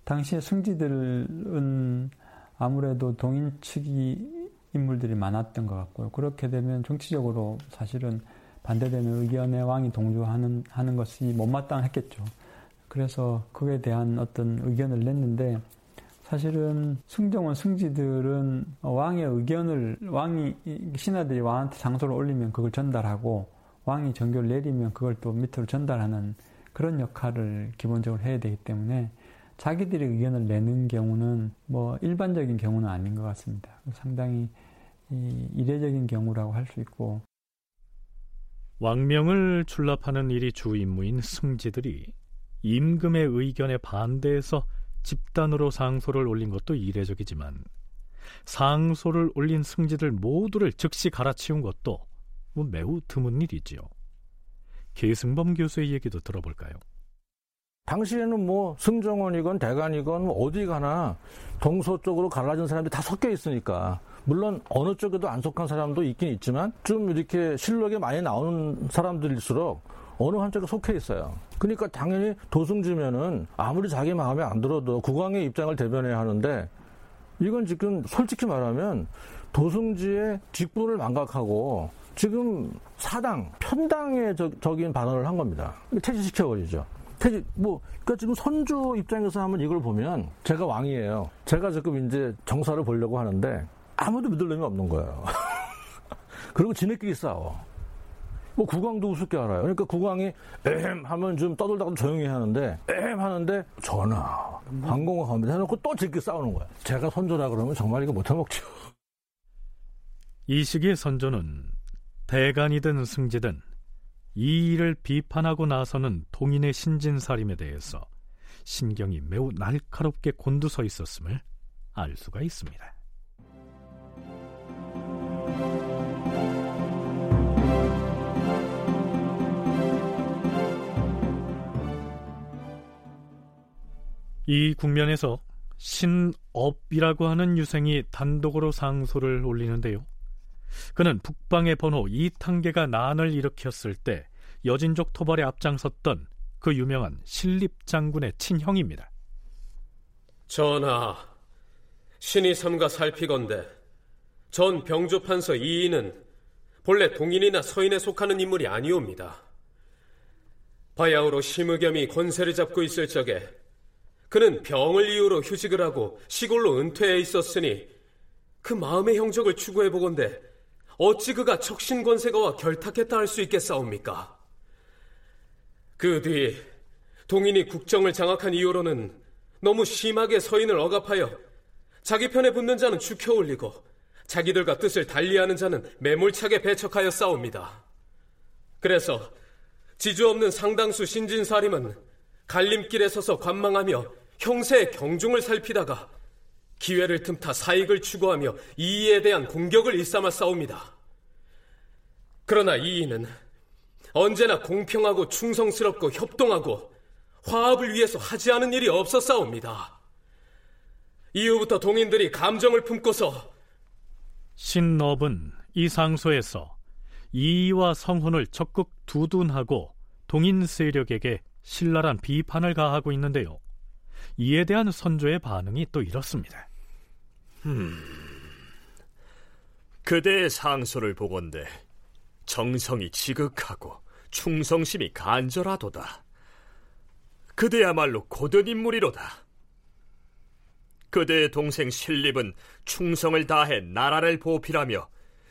당시에 승지들은 아무래도 동인 측이 인물들이 많았던 것 같고요. 그렇게 되면 정치적으로 사실은 반대되는 의견에 왕이 동조하는 하는 것이 못마땅했겠죠. 그래서 그에 대한 어떤 의견을 냈는데 사실은 승정원 승지들은 왕의 의견을 왕이 신하들이 왕한테 장소를 올리면 그걸 전달하고 왕이 정교를 내리면 그걸 또 밑으로 전달하는 그런 역할을 기본적으로 해야 되기 때문에 자기들이 의견을 내는 경우는 뭐 일반적인 경우는 아닌 것 같습니다. 상당히 이례적인 경우라고 할 수 있고 왕명을 출납하는 일이 주 임무인 승지들이 임금의 의견에 반대해서 집단으로 상소를 올린 것도 이례적이지만 상소를 올린 승지들 모두를 즉시 갈아치운 것도 뭐 매우 드문 일이지요. 계승범 교수의 얘기도 들어볼까요? 당시에는 뭐 승정원이건 대관이건 뭐 어디 가나 동서 쪽으로 갈라진 사람들이 다 섞여 있으니까 물론 어느 쪽에도 안 속한 사람도 있긴 있지만 좀 이렇게 실록에 많이 나오는 사람들일수록 어느 한쪽에 속해 있어요. 그러니까 당연히 도승지면은 아무리 자기 마음에 안 들어도 국왕의 입장을 대변해야 하는데 이건 지금 솔직히 말하면 도승지의 직분을 망각하고 지금 사당, 편당의 적인 반응을 한 겁니다. 퇴진시켜버리죠. 퇴진, 뭐, 그니까 지금 선조 입장에서 하면 이걸 보면 제가 왕이에요. 제가 지금 이제 정사를 보려고 하는데 아무도 믿을 놈이 없는 거예요. [LAUGHS] 그리고 지네끼리 싸워. 뭐 국왕도 우습게 알아요. 그러니까 국왕이 에헴 하면 좀 떠들다가 조용히 하는데 에헴 하는데 전하 황공을 합니다 해놓고 또 지끼 싸우는 거야. 제가 선조라 그러면 정말 이거 못해먹죠. 이 시기의 선조는 대간이든 승지든 이 일을 비판하고 나서는 동인의 신진사림에 대해서 신경이 매우 날카롭게 곤두서 있었음을 알 수가 있습니다. 이 국면에서 신업이라고 하는 유생이 단독으로 상소를 올리는데요. 그는 북방의 번호 이탄계가 난을 일으켰을 때 여진족 토벌에 앞장섰던 그 유명한 신립 장군의 친형입니다. 전하, 신이 삼가 살피건대 전 병조판서 이인은 본래 동인이나 서인에 속하는 인물이 아니옵니다. 바야흐로 심의겸이 권세를 잡고 있을 적에 그는 병을 이유로 휴직을 하고 시골로 은퇴해 있었으니 그 마음의 형적을 추구해 보건대 어찌 그가 척신권세가와 결탁했다 할 수 있겠사옵니까? 그 뒤 동인이 국정을 장악한 이후로는 너무 심하게 서인을 억압하여 자기 편에 붙는 자는 축혀 올리고 자기들과 뜻을 달리하는 자는 매몰차게 배척하여 싸웁니다. 그래서 지주 없는 상당수 신진사림은 갈림길에 서서 관망하며 형세의 경중을 살피다가 기회를 틈타 사익을 추구하며 이의에 대한 공격을 일삼아 싸웁니다. 그러나 이의는 언제나 공평하고 충성스럽고 협동하고 화합을 위해서 하지 않은 일이 없어 싸웁니다. 이후부터 동인들이 감정을 품고서 신업은 이 상소에서 이의와 성혼을 적극 두둔하고 동인 세력에게 신랄한 비판을 가하고 있는데요. 이에 대한 선조의 반응이 또 이렇습니다. 음, 그대의 상소를 보건대 정성이 지극하고 충성심이 간절하도다. 그대야말로 고든 인물이로다. 그대의 동생 신립은 충성을 다해 나라를 보필하며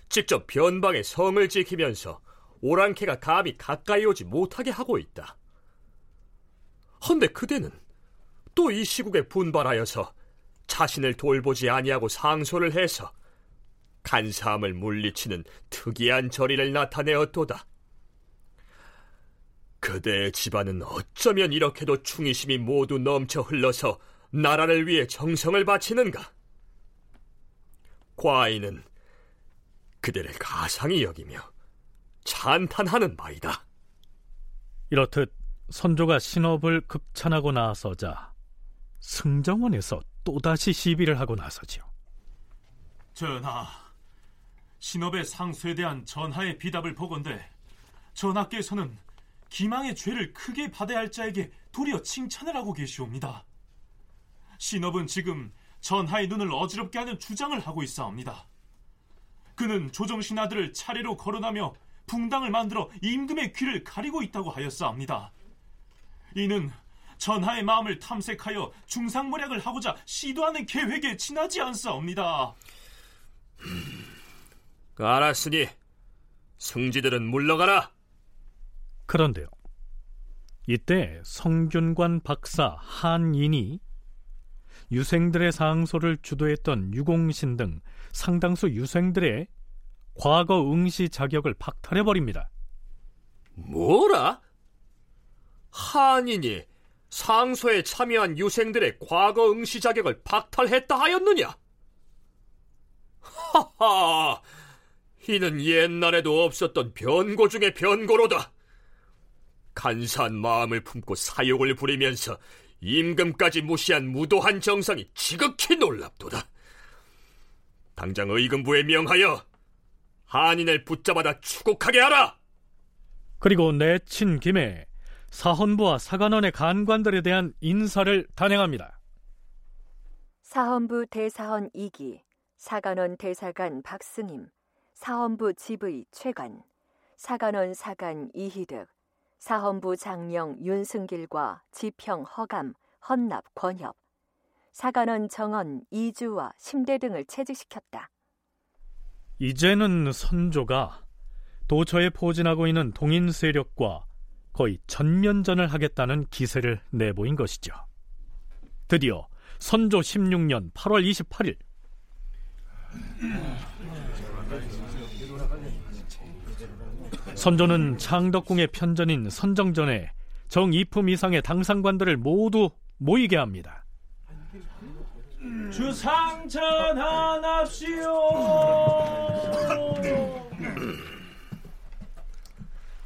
직접 변방의 성을 지키면서 오랑캐가 감히 가까이 오지 못하게 하고 있다. 헌데 그대는 또 이 시국에 분발하여서 자신을 돌보지 아니하고 상소를 해서 간사함을 물리치는 특이한 저리를 나타내었도다. 그대의 집안은 어쩌면 이렇게도 충의심이 모두 넘쳐 흘러서 나라를 위해 정성을 바치는가? 과인은 그대를 가상히 여기며 찬탄하는 바이다. 이렇듯 선조가 신업을 극찬하고 나서자 승정원에서 또다시 시비를 하고 나서지요. 전하, 신업의 상수에 대한 전하의 비답을 보건대 전하께서는 기망의 죄를 크게 받아야 할 자에게 도리어 칭찬을 하고 계시옵니다. 신업은 지금 전하의 눈을 어지럽게 하는 주장을 하고 있사옵니다. 그는 조정신 아들을 차례로 거론하며 붕당을 만들어 임금의 귀를 가리고 있다고 하였사옵니다. 이는 전하의 마음을 탐색하여 중상모략을 하고자 시도하는 계획에 지나지 않사옵니다. 알았으니 승지들은 물러가라. 그런데요. 이때 성균관 박사 한인이 유생들의 상소를 주도했던 유공신 등 상당수 유생들의 과거 응시 자격을 박탈해버립니다. 뭐라? 한인이 상소에 참여한 유생들의 과거 응시 자격을 박탈했다 하였느냐? 하하! 이는 옛날에도 없었던 변고 중의 변고로다. 간사한 마음을 품고 사욕을 부리면서 임금까지 무시한 무도한 정상이 지극히 놀랍도다. 당장 의금부에 명하여 한인을 붙잡아다 추국하게 하라. 그리고 내친 김에 사헌부와 사관원의 간관들에 대한 인사를 단행합니다. 사헌부 대사헌 이기, 사관원 대사관 박승임, 사헌부 지의 최관, 사관원 사관 이희득, 사헌부 장령 윤승길과 지평 허감, 헌납 권협, 사관원 정원 이주와 심대 등을 채직시켰다. 이제는 선조가 도처에 포진하고 있는 동인 세력과 거의 전면전을 하겠다는 기세를 내보인 것이죠. 드디어 선조 16년 8월 28일 선조는 창덕궁의 편전인 선정전에 정이품 이상의 당상관들을 모두 모이게 합니다. 주상전하납시오.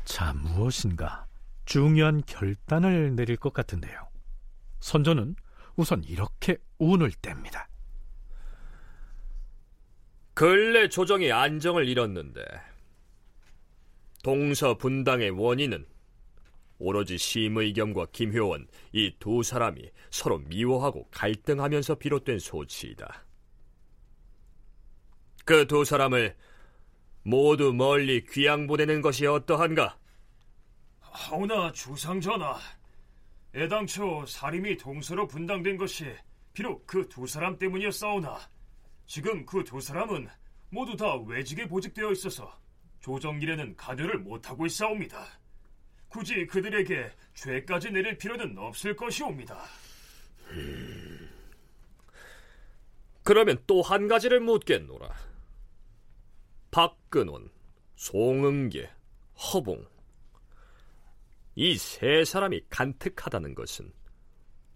자, 무엇인가 중요한 결단을 내릴 것 같은데요. 선조는 우선 이렇게 운을 뗍니다. 근래 조정이 안정을 잃었는데 동서 분당의 원인은 오로지 심의겸과 김효원 이 두 사람이 서로 미워하고 갈등하면서 비롯된 소치이다. 그 두 사람을 모두 멀리 귀양 보내는 것이 어떠한가? 하오나 주상전하, 애당초 사림이 동서로 분당된 것이 비록 그 두 사람 때문이었사오나 지금 그 두 사람은 모두 다 외직에 보직되어 있어서 조정 일에는 가려를 못하고 있사옵니다. 굳이 그들에게 죄까지 내릴 필요는 없을 것이옵니다. 음... 그러면 또 한 가지를 묻겠노라. 박근원, 송응계, 허봉 이 세 사람이 간특하다는 것은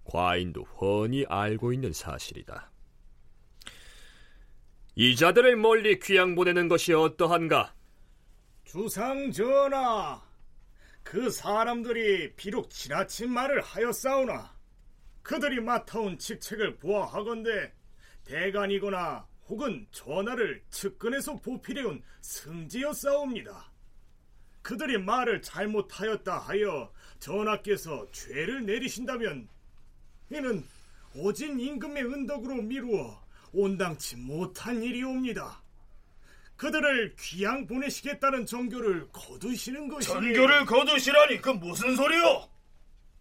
과인도 훤히 알고 있는 사실이다. 이자들을 멀리 귀양 보내는 것이 어떠한가? 주상 전하, 그 사람들이 비록 지나친 말을 하였사오나 그들이 맡아온 직책을 보아하건대 대간이거나 혹은 전하를 측근에서 보필해온 승지였사옵니다. 그들이 말을 잘못하였다 하여 전하께서 죄를 내리신다면 이는 오진 임금의 은덕으로 미루어 온당치 못한 일이옵니다. 그들을 귀양 보내시겠다는 정교를 거두시는 것이 정교를 거두시라니 그 무슨 소리요?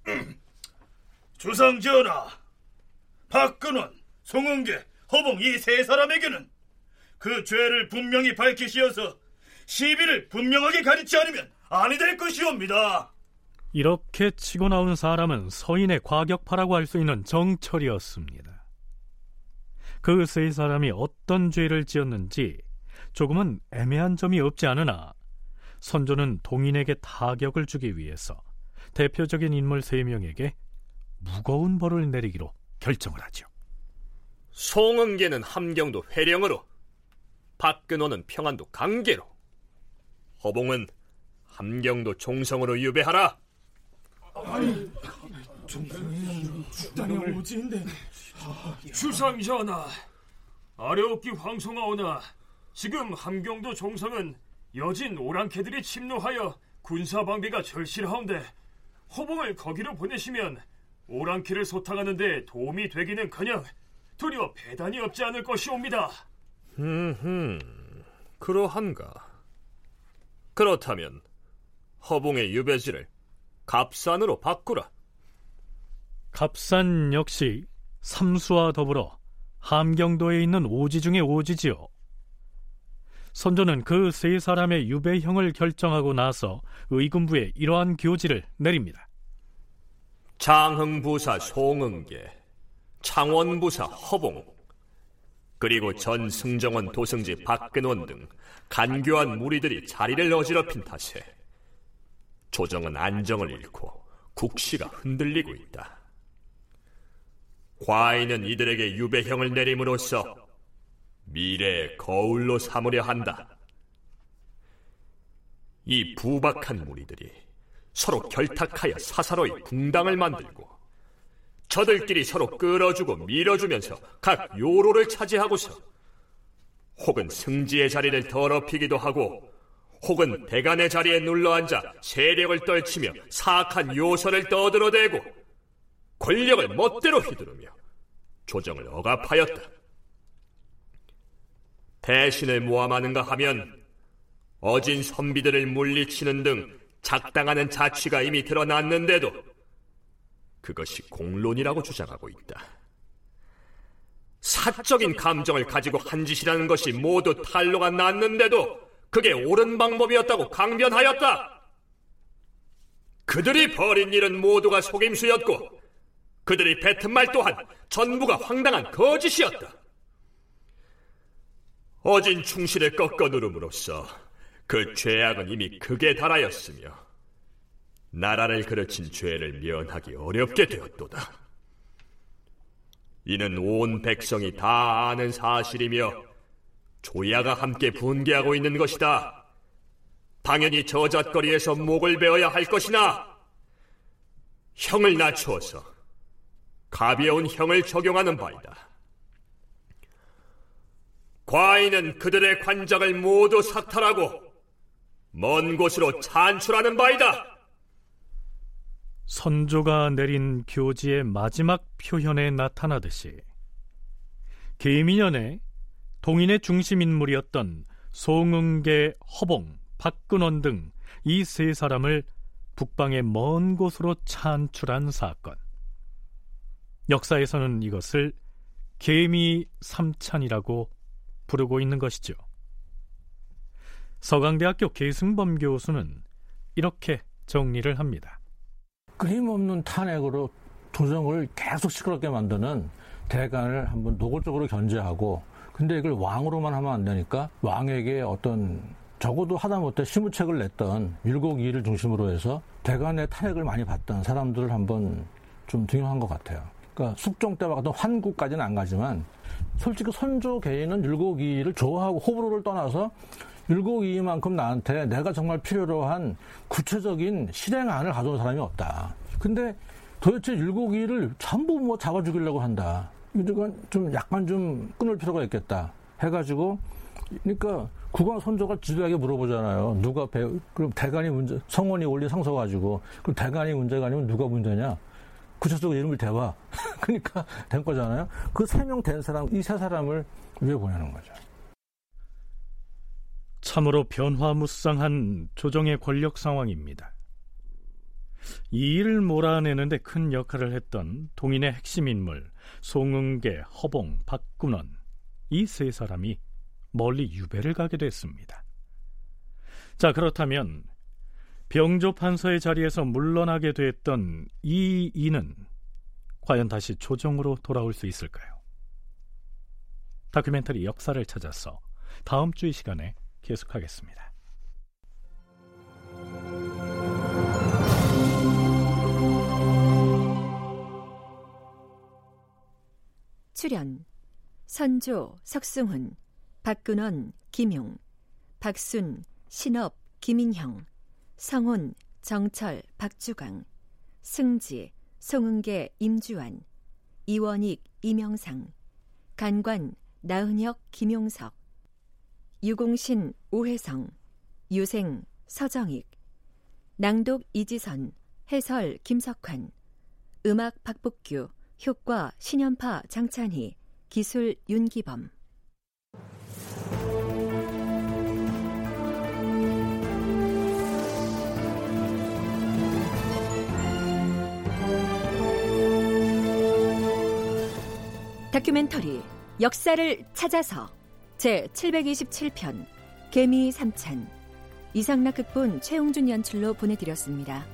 [CLEARS THROAT] 주상 전하, 박근원, 송은계, 허봉 이 세 사람에게는 그 죄를 분명히 밝히시어서 시비를 분명하게 가리지 않으면 아니 될 것이옵니다. 이렇게 치고 나온 사람은 서인의 과격파라고 할 수 있는 정철이었습니다. 그 세 사람이 어떤 죄를 지었는지 조금은 애매한 점이 없지 않으나 선조는 동인에게 타격을 주기 위해서 대표적인 인물 세 명에게 무거운 벌을 내리기로 결정을 하죠. 송은계는 함경도 회령으로, 박근호는 평안도 강계로, 허봉은 함경도 종성으로 유배하라. 아니, 종성이 죽다니 오지인데. 주상 전하, 아래옵기 황송하오나 지금 함경도 종성은 여진 오랑캐들이 침노하여 군사 방비가 절실하온데 허봉을 거기로 보내시면 오랑캐를 소탕하는데 도움이 되기는 커녕 두려워 배단이 없지 않을 것이옵니다. 흠흠, 그러한가. 그렇다면 허봉의 유배지를 갑산으로 바꾸라. 갑산 역시 삼수와 더불어 함경도에 있는 오지 중의 오지지요. 선조는 그 세 사람의 유배형을 결정하고 나서 의군부에 이러한 교지를 내립니다. 장흥부사 송응계, 창원부사 허봉, 그리고 전 승정원 도승지 박근원 등 간교한 무리들이 자리를 어지럽힌 탓에 조정은 안정을 잃고 국시가 흔들리고 있다. 과인은 이들에게 유배형을 내림으로써 미래의 거울로 삼으려 한다. 이 부박한 무리들이 서로 결탁하여 사사로이 궁당을 만들고 저들끼리 서로 끌어주고 밀어주면서 각 요로를 차지하고서 혹은 승지의 자리를 더럽히기도 하고 혹은 대간의 자리에 눌러앉아 세력을 떨치며 사악한 요설을 떠들어대고 권력을 멋대로 휘두르며 조정을 억압하였다. 대신을 모함하는가 하면 어진 선비들을 물리치는 등 작당하는 자취가 이미 드러났는데도 그것이 공론이라고 주장하고 있다. 사적인 감정을 가지고 한 짓이라는 것이 모두 탄로가 났는데도 그게 옳은 방법이었다고 강변하였다. 그들이 벌인 일은 모두가 속임수였고 그들이 뱉은 말 또한 전부가 황당한 거짓이었다. 어진 충실을 꺾어 누름으로써 그 죄악은 이미 극에 달하였으며 나라를 그르친 죄를 면하기 어렵게 되었도다. 이는 온 백성이 다 아는 사실이며 조야가 함께 분개하고 있는 것이다. 당연히 저잣거리에서 목을 베어야 할 것이나 형을 낮추어서 가벼운 형을 적용하는 바이다. 과인은 그들의 관장을 모두 삭탈하고 먼 곳으로 찬출하는 바이다. 선조가 내린 교지의 마지막 표현에 나타나듯이 계민년에 동인의 중심 인물이었던 송응계, 허봉, 박근원 등 이 세 사람을 북방의 먼 곳으로 찬출한 사건. 역사에서는 이것을 계미 삼찬이라고 부르고 있는 것이죠. 서강대학교 계승범 교수는 이렇게 정리를 합니다. 끊임없는 탄핵으로 조정을 계속 시끄럽게 만드는 대간을 한번 노골적으로 견제하고 근데 이걸 왕으로만 하면 안 되니까 왕에게 어떤 적어도 하다못해 시무책을 냈던 율곡이를 중심으로 해서 대간의 탄핵을 많이 받던 사람들을 한번 좀 등용한 것 같아요. 그러니까 숙종 때와 같은 환구까지는 안 가지만 솔직히 선조 개인은 율곡이를 좋아하고 호불호를 떠나서 율곡이만큼 나한테 내가 정말 필요로 한 구체적인 실행안을 가져온 사람이 없다. 근데 도대체 율곡이를 전부 뭐 잡아 죽이려고 한다. 이건 좀 약간 좀 끊을 필요가 있겠다. 해가지고 그러니까 국왕 선조가 지도하게 물어보잖아요. 누가 배 그럼 대간이 문제 성원이 올린 상서 가지고 그럼 대간이 문제가 아니면 누가 문제냐? 구체적으로 이름을 대봐. [LAUGHS] 그러니까 된 거잖아요. 그 세 명 된 사람 이 세 사람을 왜 보내는 거죠? 참으로 변화무쌍한 조정의 권력 상황입니다. 이 일을 몰아내는데 큰 역할을 했던 동인의 핵심 인물 송응계, 허봉, 박군원 이 세 사람이 멀리 유배를 가게 됐습니다. 자 그렇다면 병조 판서의 자리에서 물러나게 됐던 이 이는 과연 다시 조정으로 돌아올 수 있을까요? 다큐멘터리 역사를 찾아서 다음 주 이 시간에 계속하겠습니다. 출연 선조 석승훈 박근원 김용 박순 신업 김인형 성훈 정철 박주강 승지 송은계 임주환 이원익 이명상 간관 나은혁 김용석 유공신 오혜성 유생 서정익 낭독 이지선 해설 김석환 음악 박복규 효과 신연파 장찬희 기술 윤기범. 다큐멘터리 역사를 찾아서 제 727편 개미 삼찬 이상락 극본 최용준 연출로 보내드렸습니다.